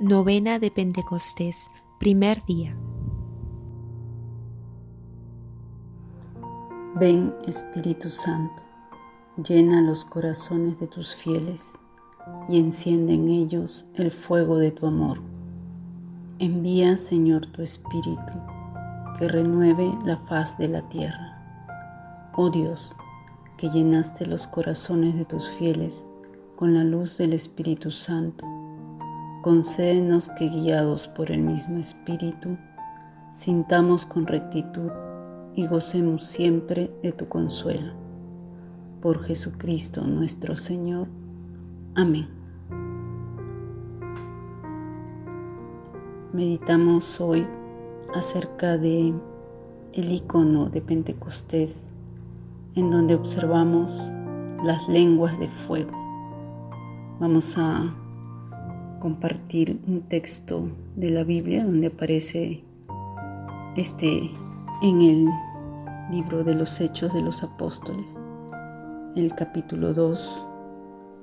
Novena de Pentecostés, primer día. Ven Espíritu Santo, llena los corazones de tus fieles y enciende en ellos el fuego de tu amor. Envía, Señor, tu Espíritu, que renueve la faz de la tierra. Oh Dios, que llenaste los corazones de tus fieles con la luz del Espíritu Santo concédenos que guiados por el mismo Espíritu, sintamos con rectitud y gocemos siempre de tu consuelo. Por Jesucristo nuestro Señor. Amén. Meditamos hoy acerca de el icono de Pentecostés, en donde observamos las lenguas de fuego. Vamos a compartir un texto de la Biblia donde aparece este en el libro de los Hechos de los Apóstoles, el capítulo 2,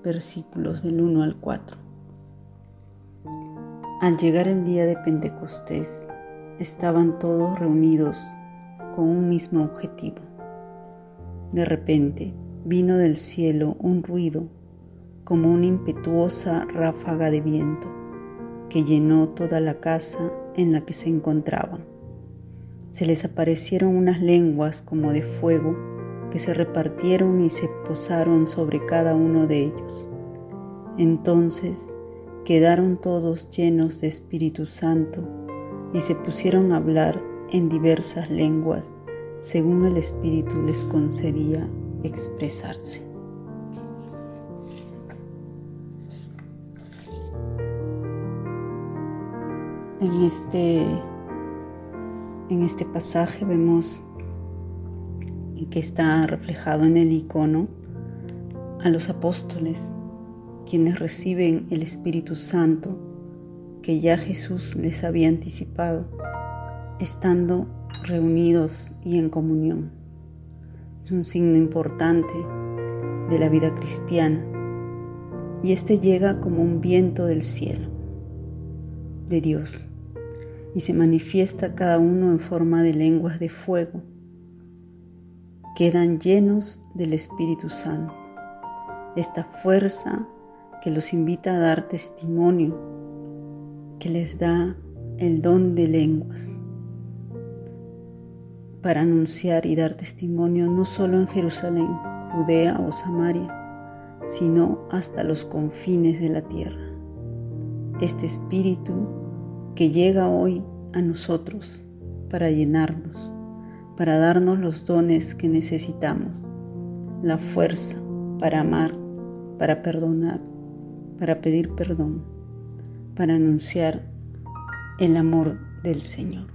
versículos del 1 al 4. Al llegar el día de Pentecostés, estaban todos reunidos con un mismo objetivo. De repente vino del cielo un ruido como una impetuosa ráfaga de viento que llenó toda la casa en la que se encontraban. Se les aparecieron unas lenguas como de fuego que se repartieron y se posaron sobre cada uno de ellos. Entonces quedaron todos llenos de Espíritu Santo y se pusieron a hablar en diversas lenguas según el Espíritu les concedía expresarse. En este, en este pasaje vemos que está reflejado en el icono a los apóstoles, quienes reciben el Espíritu Santo que ya Jesús les había anticipado, estando reunidos y en comunión. Es un signo importante de la vida cristiana y este llega como un viento del cielo de Dios y se manifiesta cada uno en forma de lenguas de fuego. Quedan llenos del Espíritu Santo, esta fuerza que los invita a dar testimonio, que les da el don de lenguas para anunciar y dar testimonio no solo en Jerusalén, Judea o Samaria, sino hasta los confines de la tierra. Este espíritu que llega hoy a nosotros para llenarnos, para darnos los dones que necesitamos, la fuerza para amar, para perdonar, para pedir perdón, para anunciar el amor del Señor.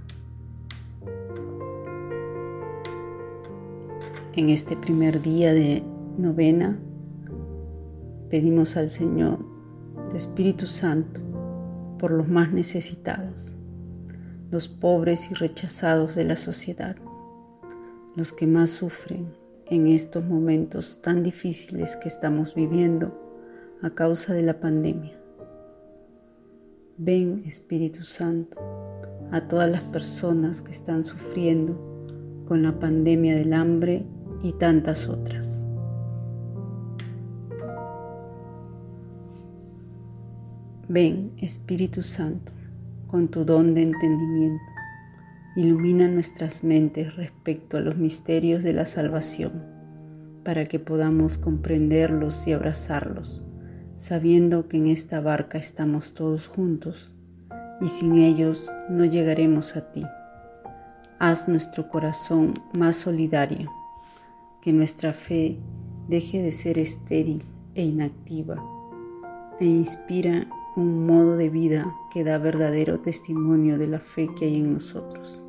En este primer día de novena pedimos al Señor Espíritu Santo por los más necesitados, los pobres y rechazados de la sociedad, los que más sufren en estos momentos tan difíciles que estamos viviendo a causa de la pandemia. Ven, Espíritu Santo, a todas las personas que están sufriendo con la pandemia del hambre y tantas otras. Ven, Espíritu Santo, con tu don de entendimiento, ilumina nuestras mentes respecto a los misterios de la salvación, para que podamos comprenderlos y abrazarlos, sabiendo que en esta barca estamos todos juntos y sin ellos no llegaremos a ti. Haz nuestro corazón más solidario, que nuestra fe deje de ser estéril e inactiva e inspira un modo de vida que da verdadero testimonio de la fe que hay en nosotros.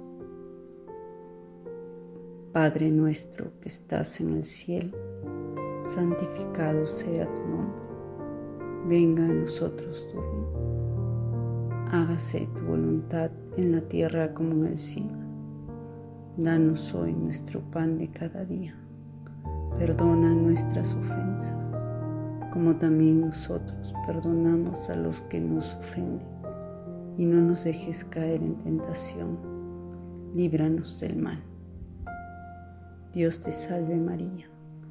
Padre nuestro que estás en el cielo, santificado sea tu nombre. Venga a nosotros tu reino. Hágase tu voluntad en la tierra como en el cielo. Danos hoy nuestro pan de cada día. Perdona nuestras ofensas como también nosotros perdonamos a los que nos ofenden. y no nos dejes caer en tentación. Líbranos del mal. Dios te salve María,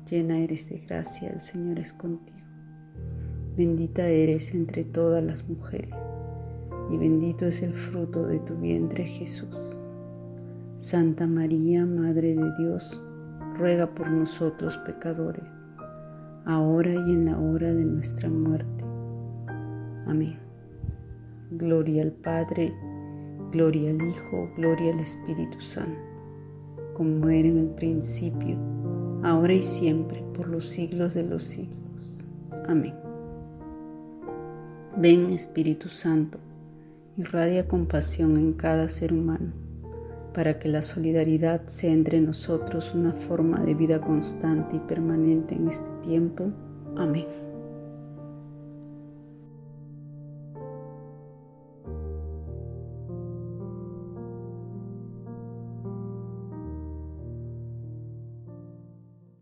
llena eres de gracia, el Señor es contigo. Bendita eres entre todas las mujeres, y bendito es el fruto de tu vientre Jesús. Santa María, Madre de Dios, ruega por nosotros pecadores, ahora y en la hora de nuestra muerte. Amén. Gloria al Padre, gloria al Hijo, gloria al Espíritu Santo, como era en el principio, ahora y siempre, por los siglos de los siglos. Amén. Ven Espíritu Santo, irradia compasión en cada ser humano, para que la solidaridad sea entre nosotros una forma de vida constante y permanente en este tiempo. Amén.